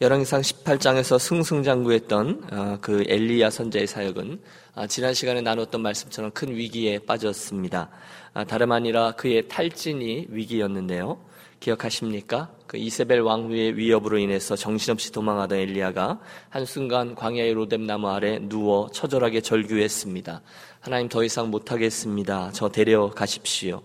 열왕기상 18장에서 승승장구했던 어, 그 엘리야 선자의 사역은 아, 지난 시간에 나눴던 말씀처럼 큰 위기에 빠졌습니다. 아, 다름 아니라 그의 탈진이 위기였는데요. 기억하십니까? 그 이세벨 왕후의 위협으로 인해서 정신없이 도망하던 엘리야가 한순간 광야의 로뎀 나무 아래 누워 처절하게 절규했습니다. 하나님 더 이상 못하겠습니다. 저 데려가십시오.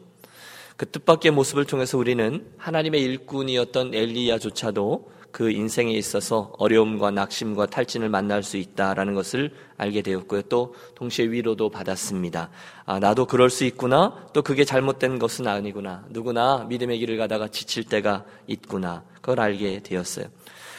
그 뜻밖의 모습을 통해서 우리는 하나님의 일꾼이었던 엘리야조차도 그 인생에 있어서 어려움과 낙심과 탈진을 만날 수 있다라는 것을 알게 되었고요. 또 동시에 위로도 받았습니다. 아, 나도 그럴 수 있구나. 또 그게 잘못된 것은 아니구나. 누구나 믿음의 길을 가다가 지칠 때가 있구나. 그걸 알게 되었어요.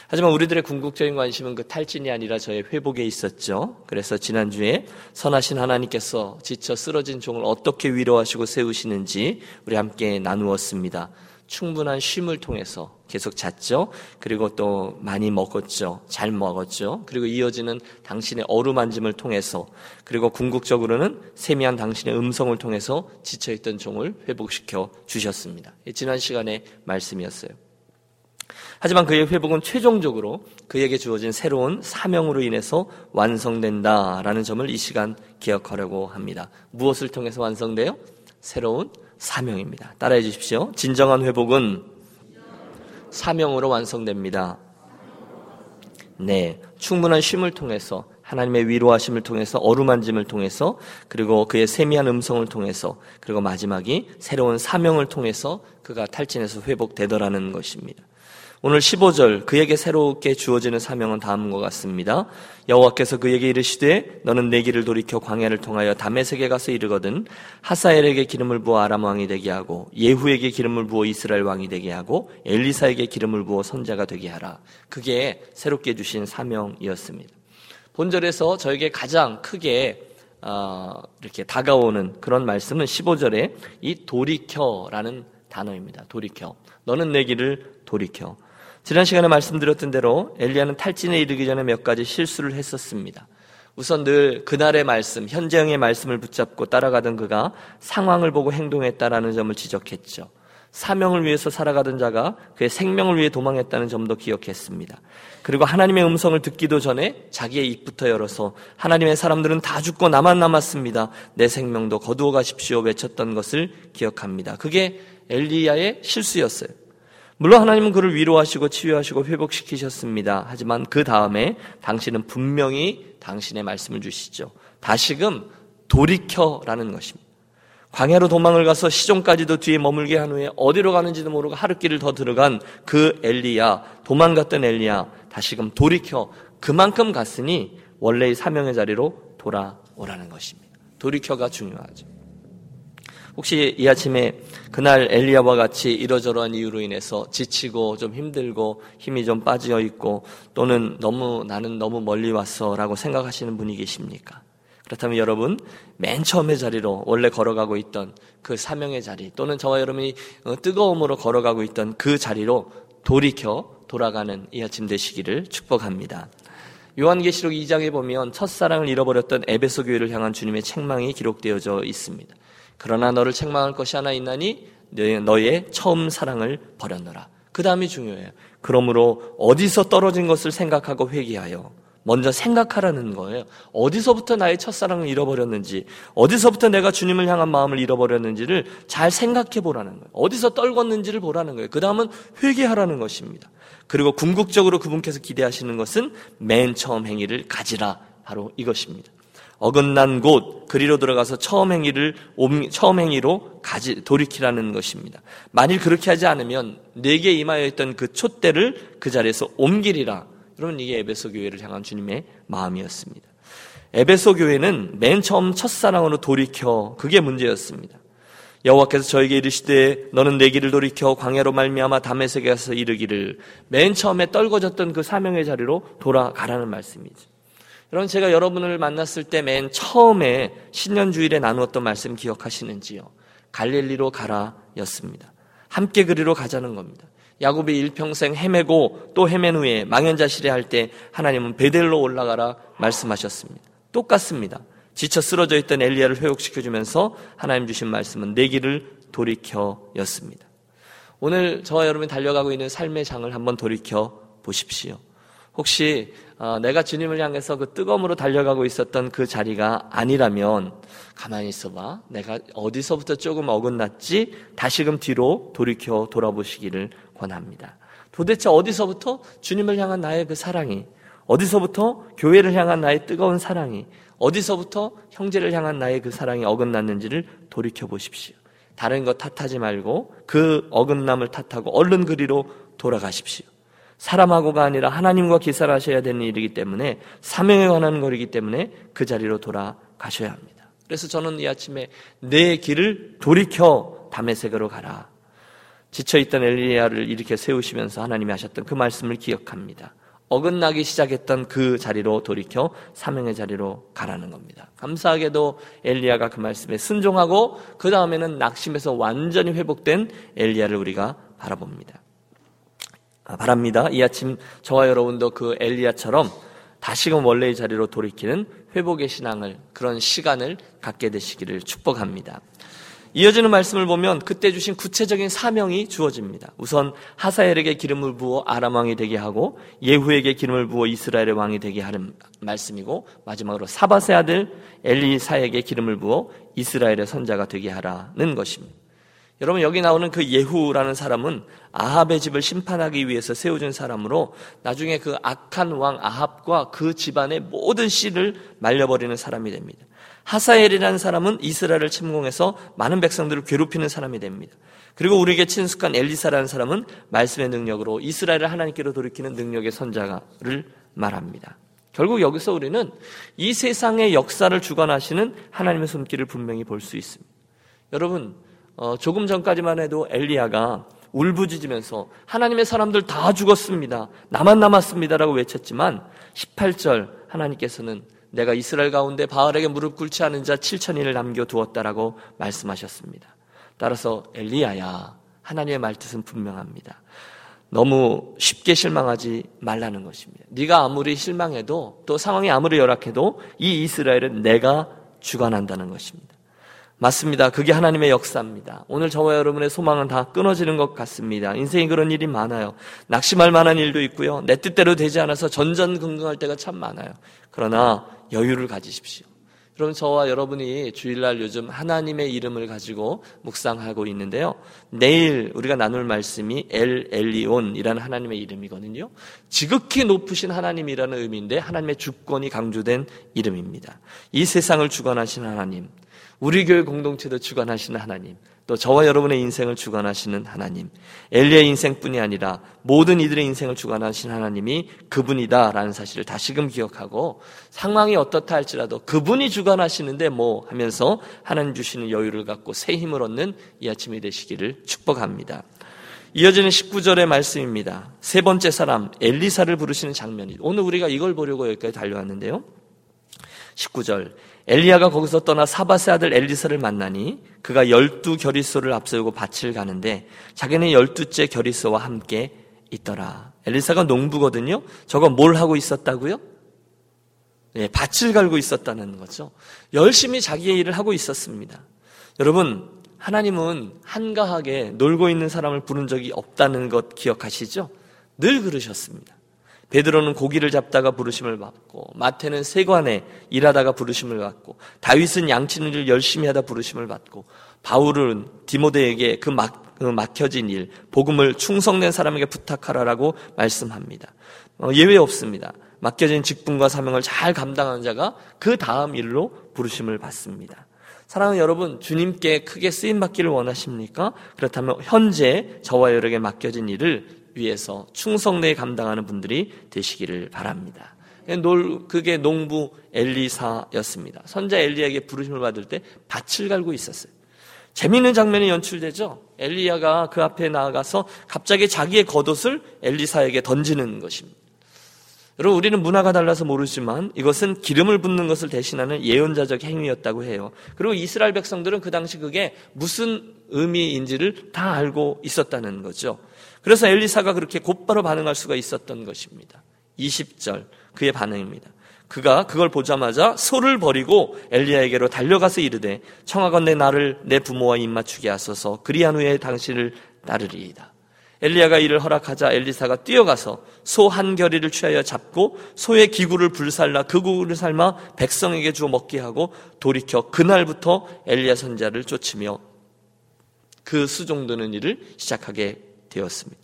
하지만 우리들의 궁극적인 관심은 그 탈진이 아니라 저의 회복에 있었죠. 그래서 지난주에 선하신 하나님께서 지쳐 쓰러진 종을 어떻게 위로하시고 세우시는지 우리 함께 나누었습니다. 충분한 쉼을 통해서 계속 잤죠. 그리고 또 많이 먹었죠. 잘 먹었죠. 그리고 이어지는 당신의 어루만짐을 통해서 그리고 궁극적으로는 세미한 당신의 음성을 통해서 지쳐있던 종을 회복시켜 주셨습니다. 지난 시간의 말씀이었어요. 하지만 그의 회복은 최종적으로 그에게 주어진 새로운 사명으로 인해서 완성된다라는 점을 이 시간 기억하려고 합니다. 무엇을 통해서 완성돼요? 새로운 사명입니다. 따라해 주십시오. 진정한 회복은 사명으로 완성됩니다. 네. 충분한 쉼을 통해서 하나님의 위로하심을 통해서 어루만짐을 통해서 그리고 그의 세미한 음성을 통해서 그리고 마지막이 새로운 사명을 통해서 그가 탈진해서 회복되더라는 것입니다. 오늘 15절 그에게 새롭게 주어지는 사명은 다음과 같습니다. 여호와께서 그에게 이르시되 너는 내 길을 돌이켜 광야를 통하여 담에색에 가서 이르거든 하사엘에게 기름을 부어 아람 왕이 되게 하고 예후에게 기름을 부어 이스라엘 왕이 되게 하고 엘리사에게 기름을 부어 선자가 되게 하라. 그게 새롭게 주신 사명이었습니다. 본절에서 저에게 가장 크게 어, 이렇게 다가오는 그런 말씀은 15절에 이 돌이켜라는 단어입니다. 돌이켜. 너는 내 길을 돌이켜. 지난 시간에 말씀드렸던 대로 엘리야는 탈진에 이르기 전에 몇 가지 실수를 했었습니다. 우선 늘 그날의 말씀, 현재형의 말씀을 붙잡고 따라가던 그가 상황을 보고 행동했다라는 점을 지적했죠. 사명을 위해서 살아가던 자가 그의 생명을 위해 도망했다는 점도 기억했습니다. 그리고 하나님의 음성을 듣기도 전에 자기의 입부터 열어서 하나님의 사람들은 다 죽고 나만 남았습니다. 내 생명도 거두어 가십시오 외쳤던 것을 기억합니다. 그게 엘리야의 실수였어요. 물론 하나님은 그를 위로하시고 치유하시고 회복시키셨습니다. 하지만 그 다음에 당신은 분명히 당신의 말씀을 주시죠. 다시금 돌이켜라는 것입니다. 광야로 도망을 가서 시종까지도 뒤에 머물게 한 후에 어디로 가는지도 모르고 하루길을 더 들어간 그 엘리야, 도망갔던 엘리야, 다시금 돌이켜 그만큼 갔으니 원래의 사명의 자리로 돌아오라는 것입니다. 돌이켜가 중요하죠. 혹시 이 아침에 그날 엘리야와 같이 이러저러한 이유로 인해서 지치고 좀 힘들고 힘이 좀 빠져 있고 또는 너무 나는 너무 멀리 왔어라고 생각하시는 분이 계십니까? 그렇다면 여러분 맨 처음의 자리로 원래 걸어가고 있던 그 사명의 자리 또는 저와 여러분이 어, 뜨거움으로 걸어가고 있던 그 자리로 돌이켜 돌아가는 이 아침 되시기를 축복합니다. 요한계시록 2장에 보면 첫사랑을 잃어버렸던 에베소 교회를 향한 주님의 책망이 기록되어져 있습니다. 그러나 너를 책망할 것이 하나 있나니 너의 처음 사랑을 버렸노라. 그 다음이 중요해요. 그러므로 어디서 떨어진 것을 생각하고 회개하여 먼저 생각하라는 거예요. 어디서부터 나의 첫사랑을 잃어버렸는지, 어디서부터 내가 주님을 향한 마음을 잃어버렸는지를 잘 생각해 보라는 거예요. 어디서 떨궜는지를 보라는 거예요. 그 다음은 회개하라는 것입니다. 그리고 궁극적으로 그분께서 기대하시는 것은 맨 처음 행위를 가지라. 바로 이것입니다. 어긋난 곳 그리로 들어가서 처음 행위를 처음 행위로 가지 돌이키라는 것입니다. 만일 그렇게 하지 않으면 내게 임하여 있던 그 촛대를 그 자리에서 옮기리라. 여러분 이게 에베소 교회를 향한 주님의 마음이었습니다. 에베소 교회는 맨 처음 첫사랑으로 돌이켜 그게 문제였습니다. 여호와께서 저에게 이르시되 너는 내 길을 돌이켜 광야로 말미암아 담에색에 가서 이르기를 맨 처음에 떨궈졌던 그 사명의 자리로 돌아가라는 말씀이죠. 여러분 제가 여러분을 만났을 때 맨 처음에 신년 주일에 나누었던 말씀 기억하시는지요? 갈릴리로 가라였습니다. 함께 그리로 가자는 겁니다. 야곱이 일평생 헤매고 또 헤맨 후에 망연자실해 할 때 하나님은 베델로 올라가라 말씀하셨습니다. 똑같습니다. 지쳐 쓰러져 있던 엘리야를 회복시켜 주면서 하나님 주신 말씀은 내 길을 돌이켜였습니다. 오늘 저와 여러분이 달려가고 있는 삶의 장을 한번 돌이켜 보십시오. 혹시 어, 내가 주님을 향해서 그 뜨거움으로 달려가고 있었던 그 자리가 아니라면 가만히 있어봐. 내가 어디서부터 조금 어긋났지? 다시금 뒤로 돌이켜 돌아보시기를 권합니다. 도대체 어디서부터 주님을 향한 나의 그 사랑이, 어디서부터 교회를 향한 나의 뜨거운 사랑이, 어디서부터 형제를 향한 나의 그 사랑이 어긋났는지를 돌이켜 보십시오. 다른 거 탓하지 말고 그 어긋남을 탓하고 얼른 그리로 돌아가십시오. 사람하고가 아니라 하나님과 기사를 하셔야 되는 일이기 때문에 사명에 관한 거이기 때문에 그 자리로 돌아가셔야 합니다. 그래서 저는 이 아침에 내 길을 돌이켜 담에색으로 가라. 지쳐있던 엘리야를 이렇게 세우시면서 하나님이 하셨던 그 말씀을 기억합니다. 어긋나기 시작했던 그 자리로 돌이켜 사명의 자리로 가라는 겁니다. 감사하게도 엘리야가 그 말씀에 순종하고 그 다음에는 낙심에서 완전히 회복된 엘리야를 우리가 바라봅니다. 아, 바랍니다. 이 아침 저와 여러분도 그 엘리야처럼 다시금 원래의 자리로 돌이키는 회복의 신앙을 그런 시간을 갖게 되시기를 축복합니다. 이어지는 말씀을 보면 그때 주신 구체적인 사명이 주어집니다. 우선 하사엘에게 기름을 부어 아람 왕이 되게 하고 예후에게 기름을 부어 이스라엘의 왕이 되게 하는 말씀이고 마지막으로 사바세 아들 엘리사에게 기름을 부어 이스라엘의 선자가 되게 하라는 것입니다. 여러분 여기 나오는 그 예후라는 사람은 아합의 집을 심판하기 위해서 세워진 사람으로 나중에 그 악한 왕 아합과 그 집안의 모든 씨를 말려버리는 사람이 됩니다. 하사엘이라는 사람은 이스라엘을 침공해서 많은 백성들을 괴롭히는 사람이 됩니다. 그리고 우리에게 친숙한 엘리사라는 사람은 말씀의 능력으로 이스라엘을 하나님께로 돌이키는 능력의 선자를 말합니다. 결국 여기서 우리는 이 세상의 역사를 주관하시는 하나님의 손길을 분명히 볼 수 있습니다. 여러분, 어, 조금 전까지만 해도 엘리야가 울부짖으면서 하나님의 사람들 다 죽었습니다. 나만 남았습니다라고 외쳤지만 18절 하나님께서는 내가 이스라엘 가운데 바알에게 무릎 꿇지 않은 자 7천인을 남겨 두었다라고 말씀하셨습니다. 따라서 엘리야야 하나님의 말뜻은 분명합니다. 너무 쉽게 실망하지 말라는 것입니다. 네가 아무리 실망해도 또 상황이 아무리 열악해도 이 이스라엘은 내가 주관한다는 것입니다. 맞습니다. 그게 하나님의 역사입니다. 오늘 저와 여러분의 소망은 다 끊어지는 것 같습니다. 인생이 그런 일이 많아요. 낙심할 만한 일도 있고요. 내 뜻대로 되지 않아서 전전긍긍할 때가 참 많아요. 그러나 여유를 가지십시오. 여러분 저와 여러분이 주일날 요즘 하나님의 이름을 가지고 묵상하고 있는데요. 내일 우리가 나눌 말씀이 엘 엘리온이라는 하나님의 이름이거든요. 지극히 높으신 하나님이라는 의미인데 하나님의 주권이 강조된 이름입니다. 이 세상을 주관하신 하나님, 우리 교회 공동체도 주관하시는 하나님, 또 저와 여러분의 인생을 주관하시는 하나님, 엘리의 인생뿐이 아니라 모든 이들의 인생을 주관하시는 하나님이 그분이다라는 사실을 다시금 기억하고 상황이 어떻다 할지라도 그분이 주관하시는데 뭐 하면서 하나님 주시는 여유를 갖고 새 힘을 얻는 이 아침이 되시기를 축복합니다. 이어지는 19절의 말씀입니다. 세 번째 사람 엘리사를 부르시는 장면이 오늘 우리가 이걸 보려고 여기까지 달려왔는데요. 19절 엘리야가 거기서 떠나 사바세 아들 엘리사를 만나니 그가 열두 결의소를 앞세우고 밭을 가는데 자기는 열두째 결의소와 함께 있더라. 엘리사가 농부거든요. 저거 뭘 하고 있었다고요? 네, 밭을 갈고 있었다는 거죠. 열심히 자기의 일을 하고 있었습니다. 여러분, 하나님은 한가하게 놀고 있는 사람을 부른 적이 없다는 것 기억하시죠? 늘 그러셨습니다. 베드로는 고기를 잡다가 부르심을 받고 마태는 세관에 일하다가 부르심을 받고 다윗은 양치는 일 열심히 하다 부르심을 받고 바울은 디모데에게 그, 막, 그 막혀진 일 복음을 충성된 사람에게 부탁하라라고 말씀합니다. 어, 예외 없습니다. 맡겨진 직분과 사명을 잘 감당하는 자가 그 다음 일로 부르심을 받습니다. 사랑하는 여러분, 주님께 크게 쓰임 받기를 원하십니까? 그렇다면 현재 저와 여러에게 맡겨진 일을 위해서 충성내 감당하는 분들이 되시기를 바랍니다. 그게 농부 엘리사였습니다. 선자 엘리야에게 부르심을 받을 때 밭을 갈고 있었어요. 재미있는 장면이 연출되죠. 엘리야가 그 앞에 나아가서 갑자기 자기의 겉옷을 엘리사에게 던지는 것입니다. 여러분 우리는 문화가 달라서 모르지만 이것은 기름을 붓는 것을 대신하는 예언자적 행위였다고 해요. 그리고 이스라엘 백성들은 그 당시 그게 무슨 의미인지를 다 알고 있었다는 거죠. 그래서 엘리사가 그렇게 곧바로 반응할 수가 있었던 것입니다. 20절 그의 반응입니다. 그가 그걸 보자마자 소를 버리고 엘리야에게로 달려가서 이르되 청하건대 나를 내 부모와 입맞추게 하소서 그리한 후에 당신을 따르리이다. 엘리야가 이를 허락하자 엘리사가 뛰어가서 소 한 결의를 취하여 잡고 소의 기구를 불살라 그 구를 삶아 백성에게 주어 먹게 하고 돌이켜 그날부터 엘리야 선자를 쫓으며 그 수종드는 일을 시작하게 되었습니다.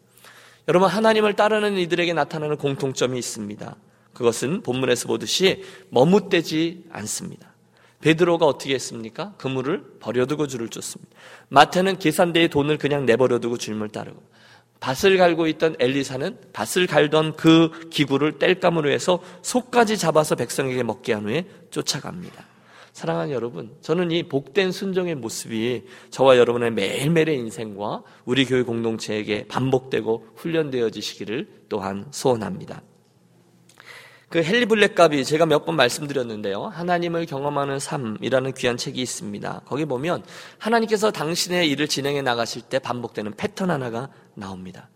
여러분 하나님을 따르는 이들에게 나타나는 공통점이 있습니다. 그것은 본문에서 보듯이 머뭇대지 않습니다. 베드로가 어떻게 했습니까? 그물을 버려두고 줄을 쫓습니다. 마태는 계산대에 돈을 그냥 내버려두고 줄을 따르고 밭을 갈고 있던 엘리사는 밭을 갈던 그 기구를 뗄감으로 해서 속까지 잡아서 백성에게 먹게 한 후에 쫓아갑니다. 사랑하는 여러분, 저는 이 복된 순종의 모습이 저와 여러분의 매일매일의 인생과 우리 교회 공동체에게 반복되고 훈련되어지시기를 또한 소원합니다. 그 헨리 블랙갑이 제가 몇 번 말씀드렸는데요. 하나님을 경험하는 삶이라는 귀한 책이 있습니다. 거기 보면 하나님께서 당신의 일을 진행해 나가실 때 반복되는 패턴 하나가 나옵니다.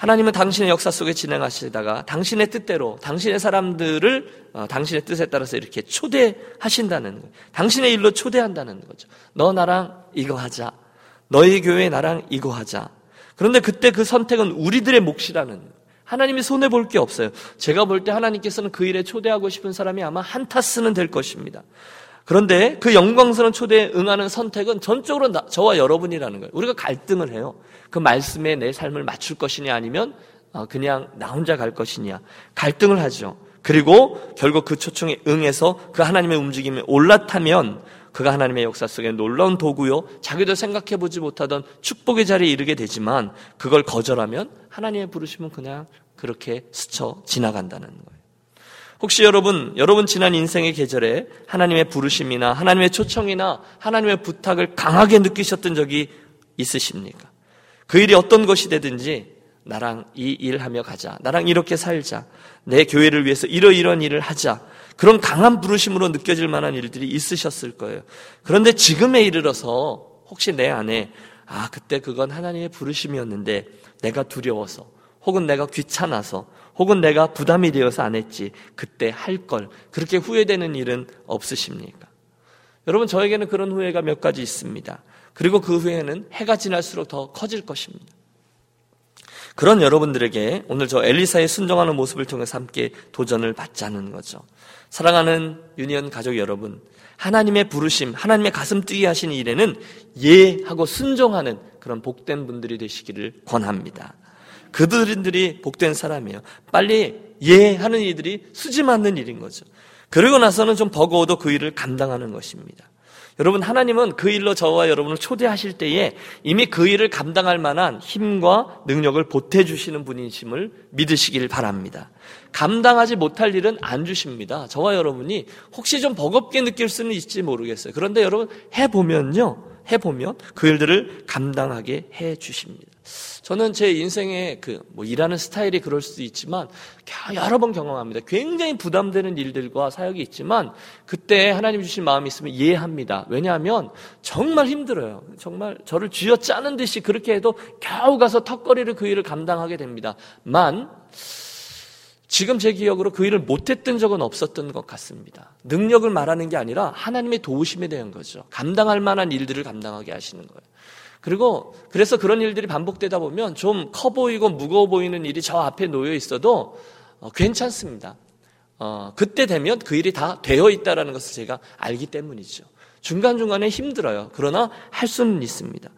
하나님은 당신의 역사 속에 진행하시다가 당신의 뜻대로 당신의 사람들을 어, 당신의 뜻에 따라서 이렇게 초대하신다는 거예요. 당신의 일로 초대한다는 거죠. 너 나랑 이거 하자. 너희 교회 나랑 이거 하자. 그런데 그때 그 선택은 우리들의 몫이라는 거예요. 하나님이 손해 볼 게 없어요. 제가 볼 때 하나님께서는 그 일에 초대하고 싶은 사람이 아마 한타스는 될 것입니다. 그런데 그 영광스러운 초대에 응하는 선택은 전적으로 나, 저와 여러분이라는 거예요. 우리가 갈등을 해요. 그 말씀에 내 삶을 맞출 것이냐 아니면 어, 그냥 나 혼자 갈 것이냐 갈등을 하죠. 그리고 결국 그 초청에 응해서 그 하나님의 움직임에 올라타면 그가 하나님의 역사 속에 놀라운 도구요. 자기도 생각해 보지 못하던 축복의 자리에 이르게 되지만 그걸 거절하면 하나님의 부르심은 그냥 그렇게 스쳐 지나간다는 거예요. 혹시 여러분, 여러분 지난 인생의 계절에 하나님의 부르심이나 하나님의 초청이나 하나님의 부탁을 강하게 느끼셨던 적이 있으십니까? 그 일이 어떤 것이 되든지 나랑 이 일 하며 가자. 나랑 이렇게 살자. 내 교회를 위해서 이러이러한 일을 하자. 그런 강한 부르심으로 느껴질 만한 일들이 있으셨을 거예요. 그런데 지금에 이르러서 혹시 내 안에 아, 그때 그건 하나님의 부르심이었는데 내가 두려워서 혹은 내가 귀찮아서 혹은 내가 부담이 되어서 안 했지. 그때 할 걸. 그렇게 후회되는 일은 없으십니까? 여러분, 저에게는 그런 후회가 몇 가지 있습니다. 그리고 그 후에는 해가 지날수록 더 커질 것입니다. 그런 여러분들에게 오늘 저 엘리사의 순종하는 모습을 통해서 함께 도전을 받자는 거죠. 사랑하는 유니언 가족 여러분, 하나님의 부르심, 하나님의 가슴 뛰게 하신 일에는 예하고 순종하는 그런 복된 분들이 되시기를 권합니다. 그들들이 복된 사람이에요. 빨리 예 하는 이들이 수지 맞는 일인 거죠. 그러고 나서는 좀 버거워도 그 일을 감당하는 것입니다. 여러분 하나님은 그 일로 저와 여러분을 초대하실 때에 이미 그 일을 감당할 만한 힘과 능력을 보태 주시는 분이심을 믿으시길 바랍니다. 감당하지 못할 일은 안 주십니다. 저와 여러분이 혹시 좀 버겁게 느낄 수는 있지 모르겠어요. 그런데 여러분 해 보면요. 해 보면 그 일들을 감당하게 해 주십니다. 저는 제 인생의 그 뭐 일하는 스타일이 그럴 수도 있지만 여러 번 경험합니다. 굉장히 부담되는 일들과 사역이 있지만 그때 하나님 주신 마음이 있으면 이해합니다. 왜냐하면 정말 힘들어요. 정말 저를 쥐어 짜는 듯이 그렇게 해도 겨우 가서 턱걸이를 그 일을 감당하게 됩니다. 만 지금 제 기억으로 그 일을 못했던 적은 없었던 것 같습니다. 능력을 말하는 게 아니라 하나님의 도우심에 대한 거죠. 감당할 만한 일들을 감당하게 하시는 거예요. 그리고 그래서 그런 일들이 반복되다 보면 좀 커 보이고 무거워 보이는 일이 저 앞에 놓여 있어도 어, 괜찮습니다. 어, 그때 되면 그 일이 다 되어 있다라는 것을 제가 알기 때문이죠. 중간중간에 힘들어요. 그러나 할 수는 있습니다.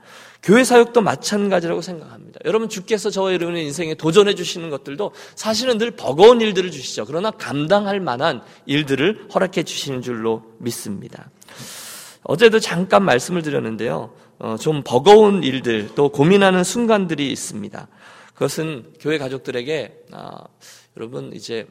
교회 사역도 마찬가지라고 생각합니다. 여러분 주께서 저와 여러분의 인생에 도전해 주시는 것들도 사실은 늘 버거운 일들을 주시죠. 그러나 감당할 만한 일들을 허락해 주시는 줄로 믿습니다. 어제도 잠깐 말씀을 드렸는데요. 어, 좀 버거운 일들 또 고민하는 순간들이 있습니다. 그것은 교회 가족들에게 아, 여러분 이제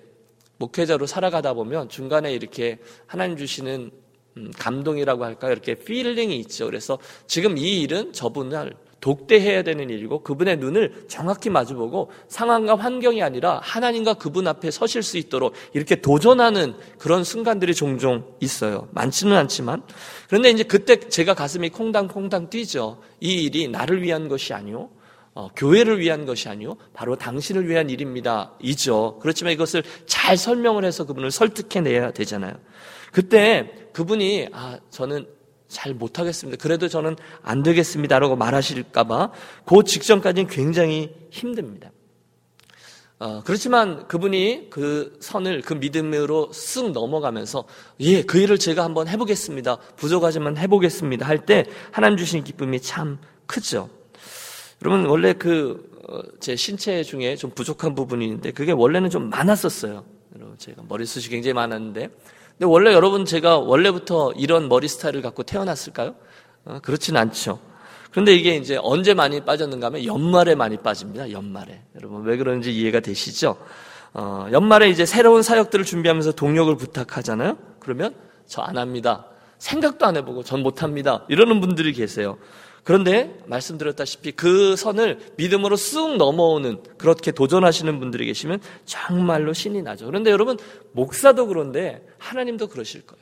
목회자로 살아가다 보면 중간에 이렇게 하나님 주시는 음, 감동이라고 할까요? 이렇게 feeling이 있죠. 그래서 지금 이 일은 저분을 독대해야 되는 일이고 그분의 눈을 정확히 마주보고 상황과 환경이 아니라 하나님과 그분 앞에 서실 수 있도록 이렇게 도전하는 그런 순간들이 종종 있어요. 많지는 않지만. 그런데 이제 그때 제가 가슴이 콩당콩당 뛰죠. 이 일이 나를 위한 것이 아니요. 어, 교회를 위한 것이 아니요. 바로 당신을 위한 일입니다. 이죠. 그렇지만 이것을 잘 설명을 해서 그분을 설득해내야 되잖아요. 그때 그분이 아 저는 잘 못하겠습니다. 그래도 저는 안 되겠습니다라고 말하실까봐 그 직전까지는 굉장히 힘듭니다. 어, 그렇지만 그분이 그 선을 그 믿음으로 쓱 넘어가면서 예, 그 일을 제가 한번 해보겠습니다. 부족하지만 해보겠습니다. 할 때 하나님 주신 기쁨이 참 크죠. 여러분 원래 그제 어, 신체 중에 좀 부족한 부분이 있는데 그게 원래는 좀 많았었어요. 여러분 제가 머리 숱이 굉장히 많았는데 근데 원래 여러분 제가 원래부터 이런 머리 스타일을 갖고 태어났을까요? 어, 그렇진 않죠. 그런데 이게 이제 언제 많이 빠졌는가 하면 연말에 많이 빠집니다. 연말에. 여러분 왜 그런지 이해가 되시죠? 어, 연말에 이제 새로운 사역들을 준비하면서 동력을 부탁하잖아요. 그러면 저 안 합니다. 생각도 안 해보고 전 못합니다. 이러는 분들이 계세요. 그런데 말씀드렸다시피 그 선을 믿음으로 쑥 넘어오는 그렇게 도전하시는 분들이 계시면 정말로 신이 나죠. 그런데 여러분 목사도 그런데 하나님도 그러실 거예요.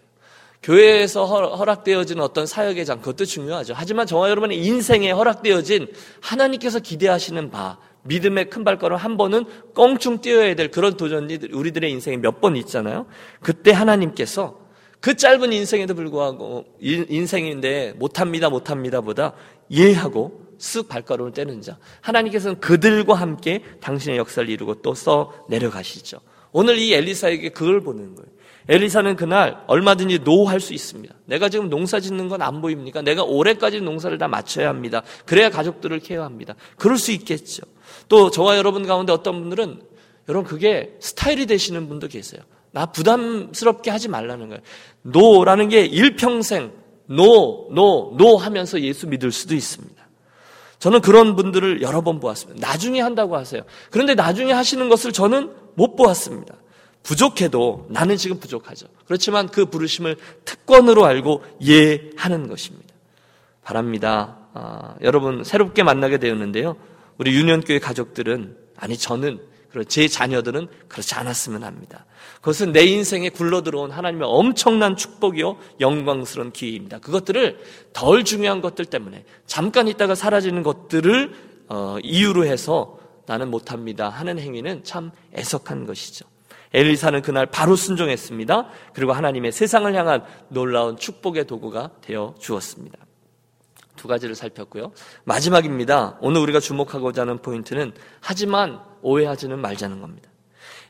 교회에서 허락되어진 어떤 사역의 장 그것도 중요하죠. 하지만 저와 여러분의 인생에 허락되어진 하나님께서 기대하시는 바 믿음의 큰 발걸음 한 번은 껑충 뛰어야 될 그런 도전이 우리들의 인생에 몇 번 있잖아요. 그때 하나님께서 그 짧은 인생에도 불구하고 인생인데 못합니다 못합니다 보다 예하고 쓱 발걸음을 떼는 자 하나님께서는 그들과 함께 당신의 역사를 이루고 또 써 내려가시죠. 오늘 이 엘리사에게 그걸 보는 거예요. 엘리사는 그날 얼마든지 no할 수 있습니다. 내가 지금 농사 짓는 건 안 보입니까? 내가 올해까지 농사를 다 마쳐야 합니다. 그래야 가족들을 care합니다. 그럴 수 있겠죠. 또 저와 여러분 가운데 어떤 분들은 여러분 그게 스타일이 되시는 분도 계세요. 나 부담스럽게 하지 말라는 거예요. no라는 게 일평생 no, no, no 하면서 예수 믿을 수도 있습니다. 저는 그런 분들을 여러 번 보았습니다. 나중에 한다고 하세요. 그런데 나중에 하시는 것을 저는 못 보았습니다. 부족해도 나는 지금 부족하죠. 그렇지만 그 부르심을 특권으로 알고 예하는 것입니다. 바랍니다. 아, 여러분 새롭게 만나게 되었는데요. 우리 유년교회 가족들은 아니 저는 제 자녀들은 그렇지 않았으면 합니다. 그것은 내 인생에 굴러 들어온 하나님의 엄청난 축복이요 영광스러운 기회입니다. 그것들을 덜 중요한 것들 때문에 잠깐 있다가 사라지는 것들을 어, 이유로 해서 나는 못합니다 하는 행위는 참 애석한 것이죠. 엘리사는 그날 바로 순종했습니다. 그리고 하나님의 세상을 향한 놀라운 축복의 도구가 되어 주었습니다. 두 가지를 살폈고요. 마지막입니다. 오늘 우리가 주목하고자 하는 포인트는 하지만 오해하지는 말자는 겁니다.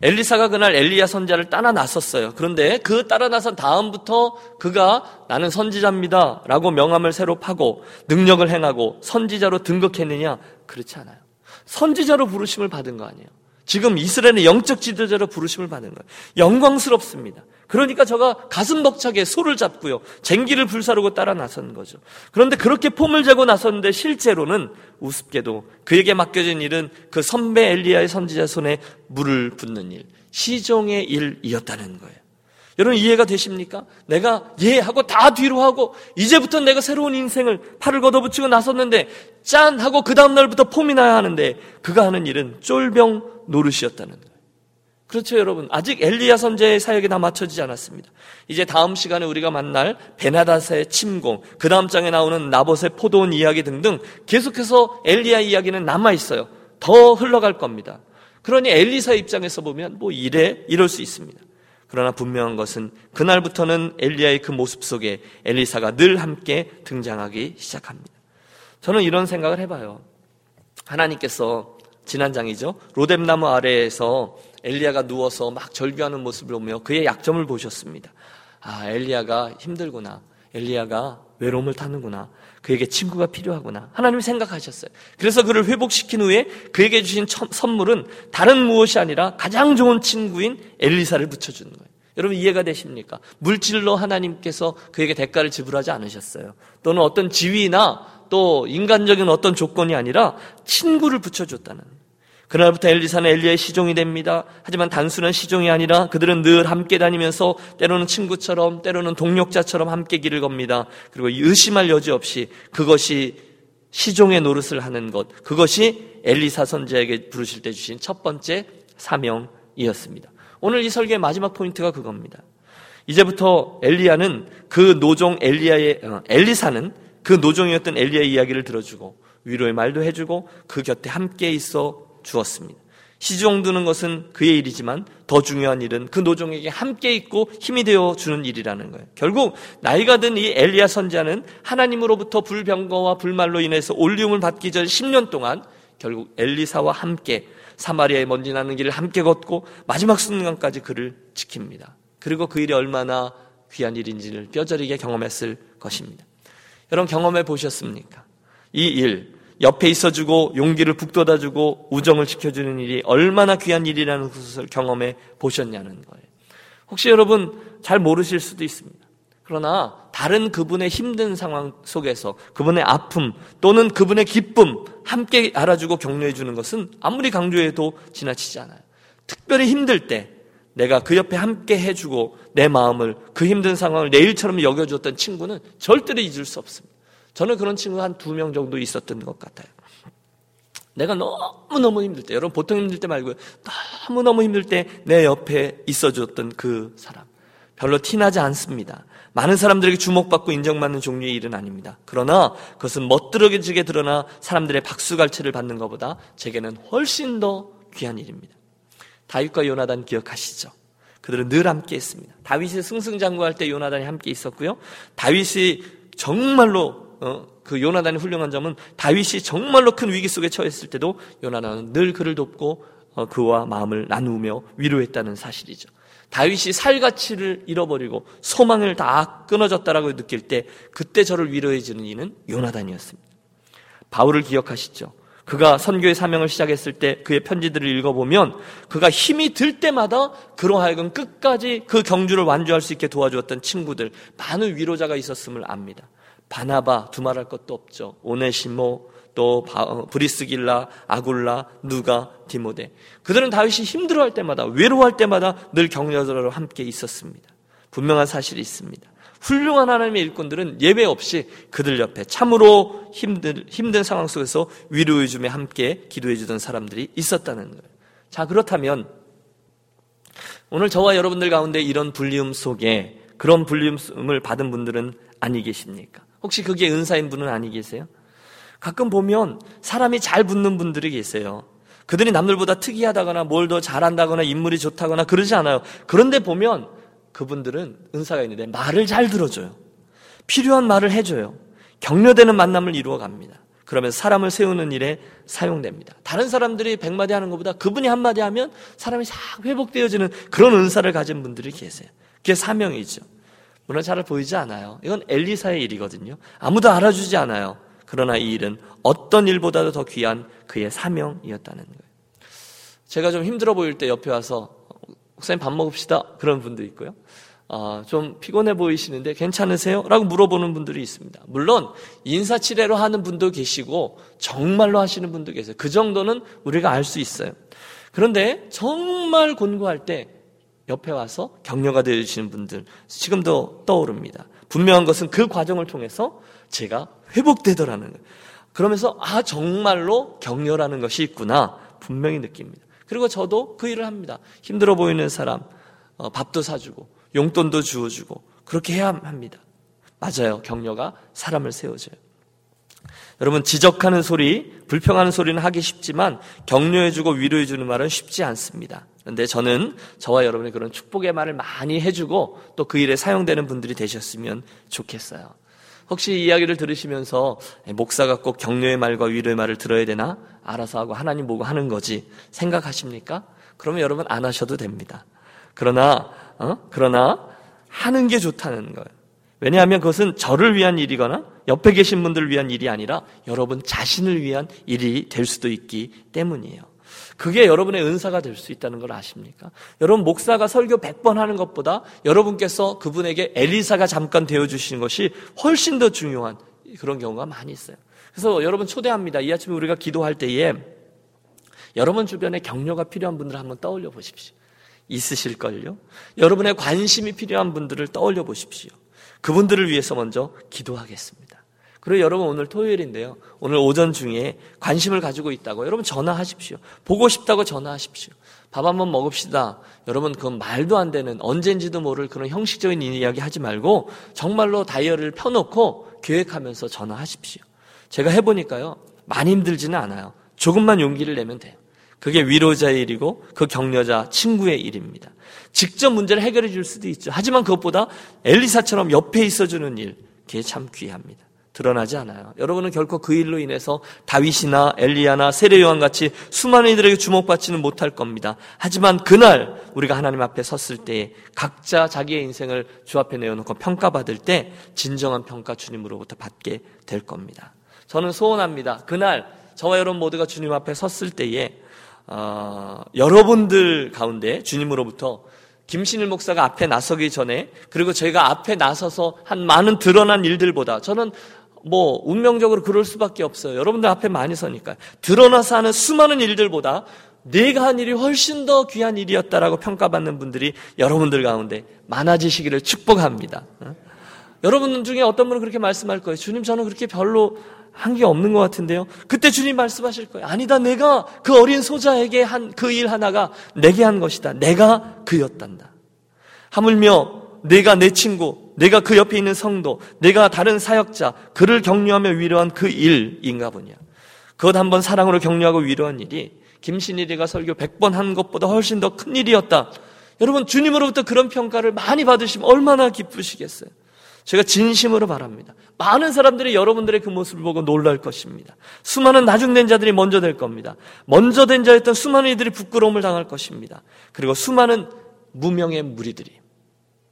엘리사가 그날 엘리야 선자를 따라 나섰어요. 그런데 그 따라 나선 다음부터 그가 나는 선지자입니다. 라고 명함을 새로 파고 능력을 행하고 선지자로 등극했느냐? 그렇지 않아요. 선지자로 부르심을 받은 거 아니에요. 지금 이스라엘의 영적 지도자로 부르심을 받는 거예요. 영광스럽습니다. 그러니까 저가 가슴 벅차게 소를 잡고요. 쟁기를 불사르고 따라 나선 거죠. 그런데 그렇게 폼을 재고 나섰는데 실제로는 우습게도 그에게 맡겨진 일은 그 선배 엘리야의 선지자 손에 물을 붓는 일, 시종의 일이었다는 거예요. 여러분 이해가 되십니까? 내가 예 하고 다 뒤로 하고 이제부터 내가 새로운 인생을 팔을 걷어붙이고 나섰는데 짠 하고 그 다음 날부터 폼이 나야 하는데 그가 하는 일은 쫄병 노릇이었다는 거예요. 그렇죠, 여러분. 아직 엘리야 선제의 사역이 다 맞춰지지 않았습니다. 이제 다음 시간에 우리가 만날 베나다스의 침공, 그 다음 장에 나오는 나봇의 포도원 이야기 등등 계속해서 엘리야 이야기는 남아 있어요. 더 흘러갈 겁니다. 그러니 엘리사 입장에서 보면 뭐 이래 이럴 수 있습니다. 그러나 분명한 것은 그날부터는 엘리야의 그 모습 속에 엘리사가 늘 함께 등장하기 시작합니다. 저는 이런 생각을 해봐요. 하나님께서 지난 장이죠. 로뎀나무 아래에서 엘리야가 누워서 막 절규하는 모습을 보며 그의 약점을 보셨습니다. 아, 엘리야가 힘들구나. 엘리야가 외로움을 타는구나. 그에게 친구가 필요하구나. 하나님이 생각하셨어요. 그래서 그를 회복시킨 후에 그에게 주신 선물은 다른 무엇이 아니라 가장 좋은 친구인 엘리사를 붙여주는 거예요. 여러분 이해가 되십니까? 물질로 하나님께서 그에게 대가를 지불하지 않으셨어요. 또는 어떤 지위나 또 인간적인 어떤 조건이 아니라 친구를 붙여줬다는 그날부터 엘리사는 엘리야의 시종이 됩니다. 하지만 단순한 시종이 아니라 그들은 늘 함께 다니면서 때로는 친구처럼 때로는 동력자처럼 함께 길을 겁니다. 그리고 의심할 여지 없이 그것이 시종의 노릇을 하는 것, 그것이 엘리사 선지에게 부르실 때 주신 첫 번째 사명이었습니다. 오늘 이 설계의 마지막 포인트가 그겁니다. 이제부터 엘리야는 그 노종 엘리야의 어, 엘리사는 그 노종이었던 엘리야의 이야기를 들어주고 위로의 말도 해주고 그 곁에 함께 있어 주었습니다. 시종 두는 것은 그의 일이지만 더 중요한 일은 그 노종에게 함께 있고 힘이 되어 주는 일이라는 거예요. 결국 나이가 든 이 엘리야 선자는 하나님으로부터 불병거와 불말로 인해서 올리움을 받기 전 10년 동안 결국 엘리사와 함께 사마리아의 먼지 나는 길을 함께 걷고 마지막 순간까지 그를 지킵니다. 그리고 그 일이 얼마나 귀한 일인지를 뼈저리게 경험했을 것입니다. 여러분 경험해 보셨습니까? 이 일, 옆에 있어주고 용기를 북돋아주고 우정을 지켜주는 일이 얼마나 귀한 일이라는 것을 경험해 보셨냐는 거예요. 혹시 여러분 잘 모르실 수도 있습니다. 그러나 다른 그분의 힘든 상황 속에서 그분의 아픔 또는 그분의 기쁨 함께 알아주고 격려해 주는 것은 아무리 강조해도 지나치지 않아요. 특별히 힘들 때 내가 그 옆에 함께 해주고 내 마음을 그 힘든 상황을 내 일처럼 여겨주었던 친구는 절대로 잊을 수 없습니다. 저는 그런 친구가 한 두 명 정도 있었던 것 같아요. 내가 너무너무 힘들 때, 여러분 보통 힘들 때 말고요. 너무너무 힘들 때 내 옆에 있어 줬던 그 사람. 별로 티나지 않습니다. 많은 사람들에게 주목받고 인정받는 종류의 일은 아닙니다. 그러나 그것은 멋들어지게 드러나 사람들의 박수갈채를 받는 것보다 제게는 훨씬 더 귀한 일입니다. 다윗과 요나단 기억하시죠? 그들은 늘 함께 했습니다. 다윗이 승승장구할 때 요나단이 함께 있었고요. 다윗이 정말로 어, 그 요나단의 훌륭한 점은 다윗이 정말로 큰 위기 속에 처했을 때도 요나단은 늘 그를 돕고 어, 그와 마음을 나누며 위로했다는 사실이죠. 다윗이 살 가치를 잃어버리고 소망을 다 끊어졌다라고 느낄 때 그때 저를 위로해 주는 이는 요나단이었습니다. 바울을 기억하시죠? 그가 선교의 사명을 시작했을 때 그의 편지들을 읽어보면 그가 힘이 들 때마다 그로 하여금 끝까지 그 경주를 완주할 수 있게 도와주었던 친구들 많은 위로자가 있었음을 압니다. 바나바 두말할 것도 없죠. 오네시모 또 어, 브리스길라 아굴라 누가 디모데 그들은 다윗이 힘들어할 때마다 외로워할 때마다 늘 격려자로 함께 있었습니다. 분명한 사실이 있습니다. 훌륭한 하나님의 일꾼들은 예배 없이 그들 옆에 참으로 힘든, 힘든 상황 속에서 위로해 주며 함께 기도해 주던 사람들이 있었다는 거예요. 자, 그렇다면 오늘 저와 여러분들 가운데 이런 불리움 속에 그런 불리움을 받은 분들은 아니 계십니까? 혹시 그게 은사인 분은 아니 계세요? 가끔 보면 사람이 잘 붙는 분들이 계세요. 그들이 남들보다 특이하다거나 뭘 더 잘한다거나 인물이 좋다거나 그러지 않아요. 그런데 보면 그분들은 은사가 있는데 말을 잘 들어줘요. 필요한 말을 해줘요. 격려되는 만남을 이루어 갑니다. 그러면 사람을 세우는 일에 사용됩니다. 다른 사람들이 백마디 하는 것보다 그분이 한마디 하면 사람이 싹 회복되어지는 그런 은사를 가진 분들이 계세요. 그게 사명이죠. 물론 잘 보이지 않아요. 이건 엘리사의 일이거든요. 아무도 알아주지 않아요. 그러나 이 일은 어떤 일보다도 더 귀한 그의 사명이었다는 거예요. 제가 좀 힘들어 보일 때 옆에 와서 목사님 밥 먹읍시다 그런 분도 있고요. 아, 좀 피곤해 보이시는데 괜찮으세요? 라고 물어보는 분들이 있습니다. 물론 인사치레로 하는 분도 계시고 정말로 하시는 분도 계세요. 그 정도는 우리가 알 수 있어요. 그런데 정말 곤고할 때 옆에 와서 격려가 되어주시는 분들 지금도 떠오릅니다. 분명한 것은 그 과정을 통해서 제가 회복되더라는. 그러면서 아 정말로 격려라는 것이 있구나 분명히 느낍니다. 그리고 저도 그 일을 합니다. 힘들어 보이는 사람 어, 밥도 사주고 용돈도 주어주고 그렇게 해야 합니다. 맞아요. 격려가 사람을 세워줘요. 여러분 지적하는 소리, 불평하는 소리는 하기 쉽지만 격려해주고 위로해주는 말은 쉽지 않습니다. 그런데 저는 저와 여러분의 그런 축복의 말을 많이 해주고 또 그 일에 사용되는 분들이 되셨으면 좋겠어요. 혹시 이 이야기를 들으시면서 목사가 꼭 격려의 말과 위로의 말을 들어야 되나? 알아서 하고 하나님 보고 하는 거지 생각하십니까? 그러면 여러분 안 하셔도 됩니다. 그러나 어? 그러나 하는 게 좋다는 거예요. 왜냐하면 그것은 저를 위한 일이거나 옆에 계신 분들을 위한 일이 아니라 여러분 자신을 위한 일이 될 수도 있기 때문이에요. 그게 여러분의 은사가 될 수 있다는 걸 아십니까? 여러분 목사가 설교 100번 하는 것보다 여러분께서 그분에게 엘리사가 잠깐 되어 주시는 것이 훨씬 더 중요한 그런 경우가 많이 있어요. 그래서 여러분 초대합니다. 이 아침에 우리가 기도할 때에 여러분 주변에 격려가 필요한 분들 한번 떠올려 보십시오. 있으실걸요? 여러분의 관심이 필요한 분들을 떠올려 보십시오. 그분들을 위해서 먼저 기도하겠습니다. 그리고 여러분 오늘 토요일인데요. 오늘 오전 중에 관심을 가지고 있다고 여러분 전화하십시오. 보고 싶다고 전화하십시오. 밥 한번 먹읍시다. 여러분 그건 말도 안 되는 언젠지도 모를 그런 형식적인 이야기 하지 말고 정말로 다이어리를 펴놓고 계획하면서 전화하십시오. 제가 해보니까요. 많이 힘들지는 않아요. 조금만 용기를 내면 돼요. 그게 위로자의 일이고 그 격려자 친구의 일입니다. 직접 문제를 해결해 줄 수도 있죠. 하지만 그것보다 엘리사처럼 옆에 있어주는 일, 그게 참 귀합니다. 드러나지 않아요. 여러분은 결코 그 일로 인해서 다윗이나 엘리야나 세례 요한 같이 수많은 이들에게 주목받지는 못할 겁니다. 하지만 그날 우리가 하나님 앞에 섰을 때 각자 자기의 인생을 주 앞에 내어놓고 평가받을 때 진정한 평가 주님으로부터 받게 될 겁니다. 저는 소원합니다. 그날 저와 여러분 모두가 주님 앞에 섰을 때에 어, 여러분들 가운데 주님으로부터 김신일 목사가 앞에 나서기 전에 그리고 저희가 앞에 나서서 한 많은 드러난 일들보다 저는 뭐 운명적으로 그럴 수밖에 없어요. 여러분들 앞에 많이 서니까 드러나서 하는 수많은 일들보다 내가 한 일이 훨씬 더 귀한 일이었다라고 평가받는 분들이 여러분들 가운데 많아지시기를 축복합니다. 어? 여러분 중에 어떤 분은 그렇게 말씀할 거예요. 주님 저는 그렇게 별로 한 게 없는 것 같은데요. 그때 주님 말씀하실 거예요. 아니다. 내가 그 어린 소자에게 한 그 일 하나가 내게 한 것이다. 내가 그였단다. 하물며 내가 내 친구, 내가 그 옆에 있는 성도, 내가 다른 사역자, 그를 격려하며 위로한 그 일인가 보냐. 그것 한번 사랑으로 격려하고 위로한 일이 김신일이가 설교 100번 한 것보다 훨씬 더 큰 일이었다. 여러분, 주님으로부터 그런 평가를 많이 받으시면 얼마나 기쁘시겠어요. 제가 진심으로 바랍니다. 많은 사람들이 여러분들의 그 모습을 보고 놀랄 것입니다. 수많은 나중된 자들이 먼저 될 겁니다. 먼저 된 자였던 수많은 이들이 부끄러움을 당할 것입니다. 그리고 수많은 무명의 무리들이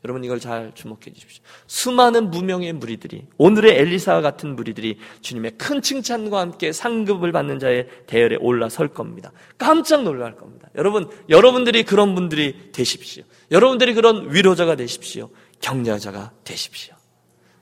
여러분 이걸 잘 주목해 주십시오. 수많은 무명의 무리들이 오늘의 엘리사와 같은 무리들이 주님의 큰 칭찬과 함께 상급을 받는 자의 대열에 올라설 겁니다. 깜짝 놀랄 겁니다. 여러분 여러분들이 그런 분들이 되십시오. 여러분들이 그런 위로자가 되십시오. 격려자가 되십시오.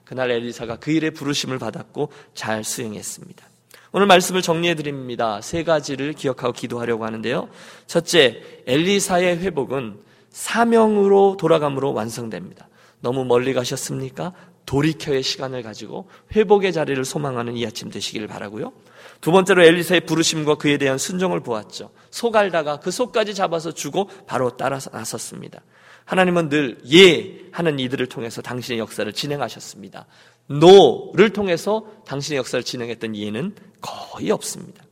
그날 엘리사가 그 일에 부르심을 받았고 잘 수행했습니다. 오늘 말씀을 정리해 드립니다. 세 가지를 기억하고 기도하려고 하는데요. 첫째, 엘리사의 회복은 사명으로 돌아감으로 완성됩니다. 너무 멀리 가셨습니까? 돌이켜의 시간을 가지고 회복의 자리를 소망하는 이 아침 되시기를 바라고요. 두 번째로 엘리사의 부르심과 그에 대한 순종을 보았죠. 소 갈다가 그 소까지 잡아서 주고 바로 따라 나섰습니다. 하나님은 늘 예 하는 이들을 통해서 당신의 역사를 진행하셨습니다. no를 통해서 당신의 역사를 진행했던 예는 거의 없습니다.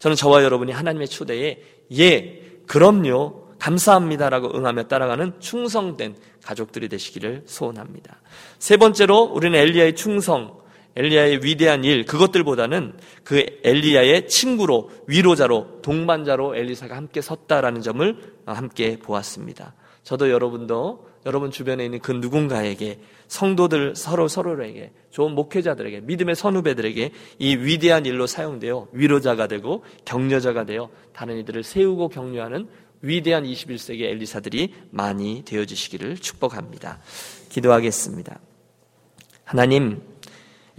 저는 저와 여러분이 하나님의 초대에 예, 그럼요, 감사합니다라고 응하며 따라가는 충성된 가족들이 되시기를 소원합니다. 세 번째로 우리는 엘리야의 충성, 엘리야의 위대한 일 그것들보다는 그 엘리야의 친구로 위로자로 동반자로 엘리사가 함께 섰다라는 점을 함께 보았습니다. 저도 여러분도 여러분 주변에 있는 그 누군가에게 성도들 서로 서로에게 좋은 목회자들에게 믿음의 선후배들에게 이 위대한 일로 사용되어 위로자가 되고 격려자가 되어 다른 이들을 세우고 격려하는 위대한 21세기 엘리사들이 많이 되어주시기를 축복합니다. 기도하겠습니다. 하나님,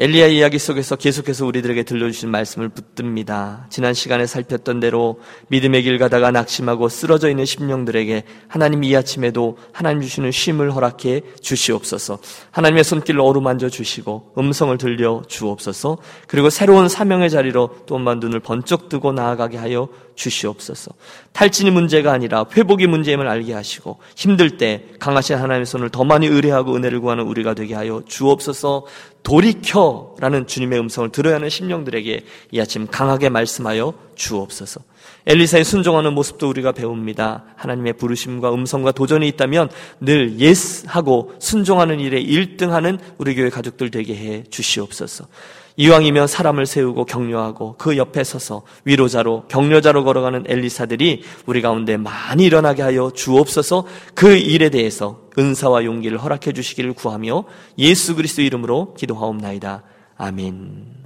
엘리야 이야기 속에서 계속해서 우리들에게 들려주신 말씀을 붙듭니다. 지난 시간에 살폈던 대로 믿음의 길 가다가 낙심하고 쓰러져 있는 심령들에게 하나님 이 아침에도 하나님 주시는 쉼을 허락해 주시옵소서. 하나님의 손길을 어루만져 주시고 음성을 들려 주옵소서. 그리고 새로운 사명의 자리로 또 한번 눈을 번쩍 뜨고 나아가게 하여 주시옵소서. 탈진이 문제가 아니라 회복이 문제임을 알게 하시고 힘들 때 강하신 하나님의 손을 더 많이 의뢰하고 은혜를 구하는 우리가 되게 하여 주옵소서. 돌이켜라는 주님의 음성을 들어야 하는 심령들에게 이 아침 강하게 말씀하여 주옵소서. 엘리사의 순종하는 모습도 우리가 배웁니다. 하나님의 부르심과 음성과 도전이 있다면 늘 예스하고 순종하는 일에 1등하는 우리 교회 가족들 되게 해 주시옵소서. 이왕이면 사람을 세우고 격려하고 그 옆에 서서 위로자로 격려자로 걸어가는 엘리사들이 우리 가운데 많이 일어나게 하여 주옵소서 그 일에 대해서 은사와 용기를 허락해 주시기를 구하며 예수 그리스도 이름으로 기도하옵나이다. 아멘.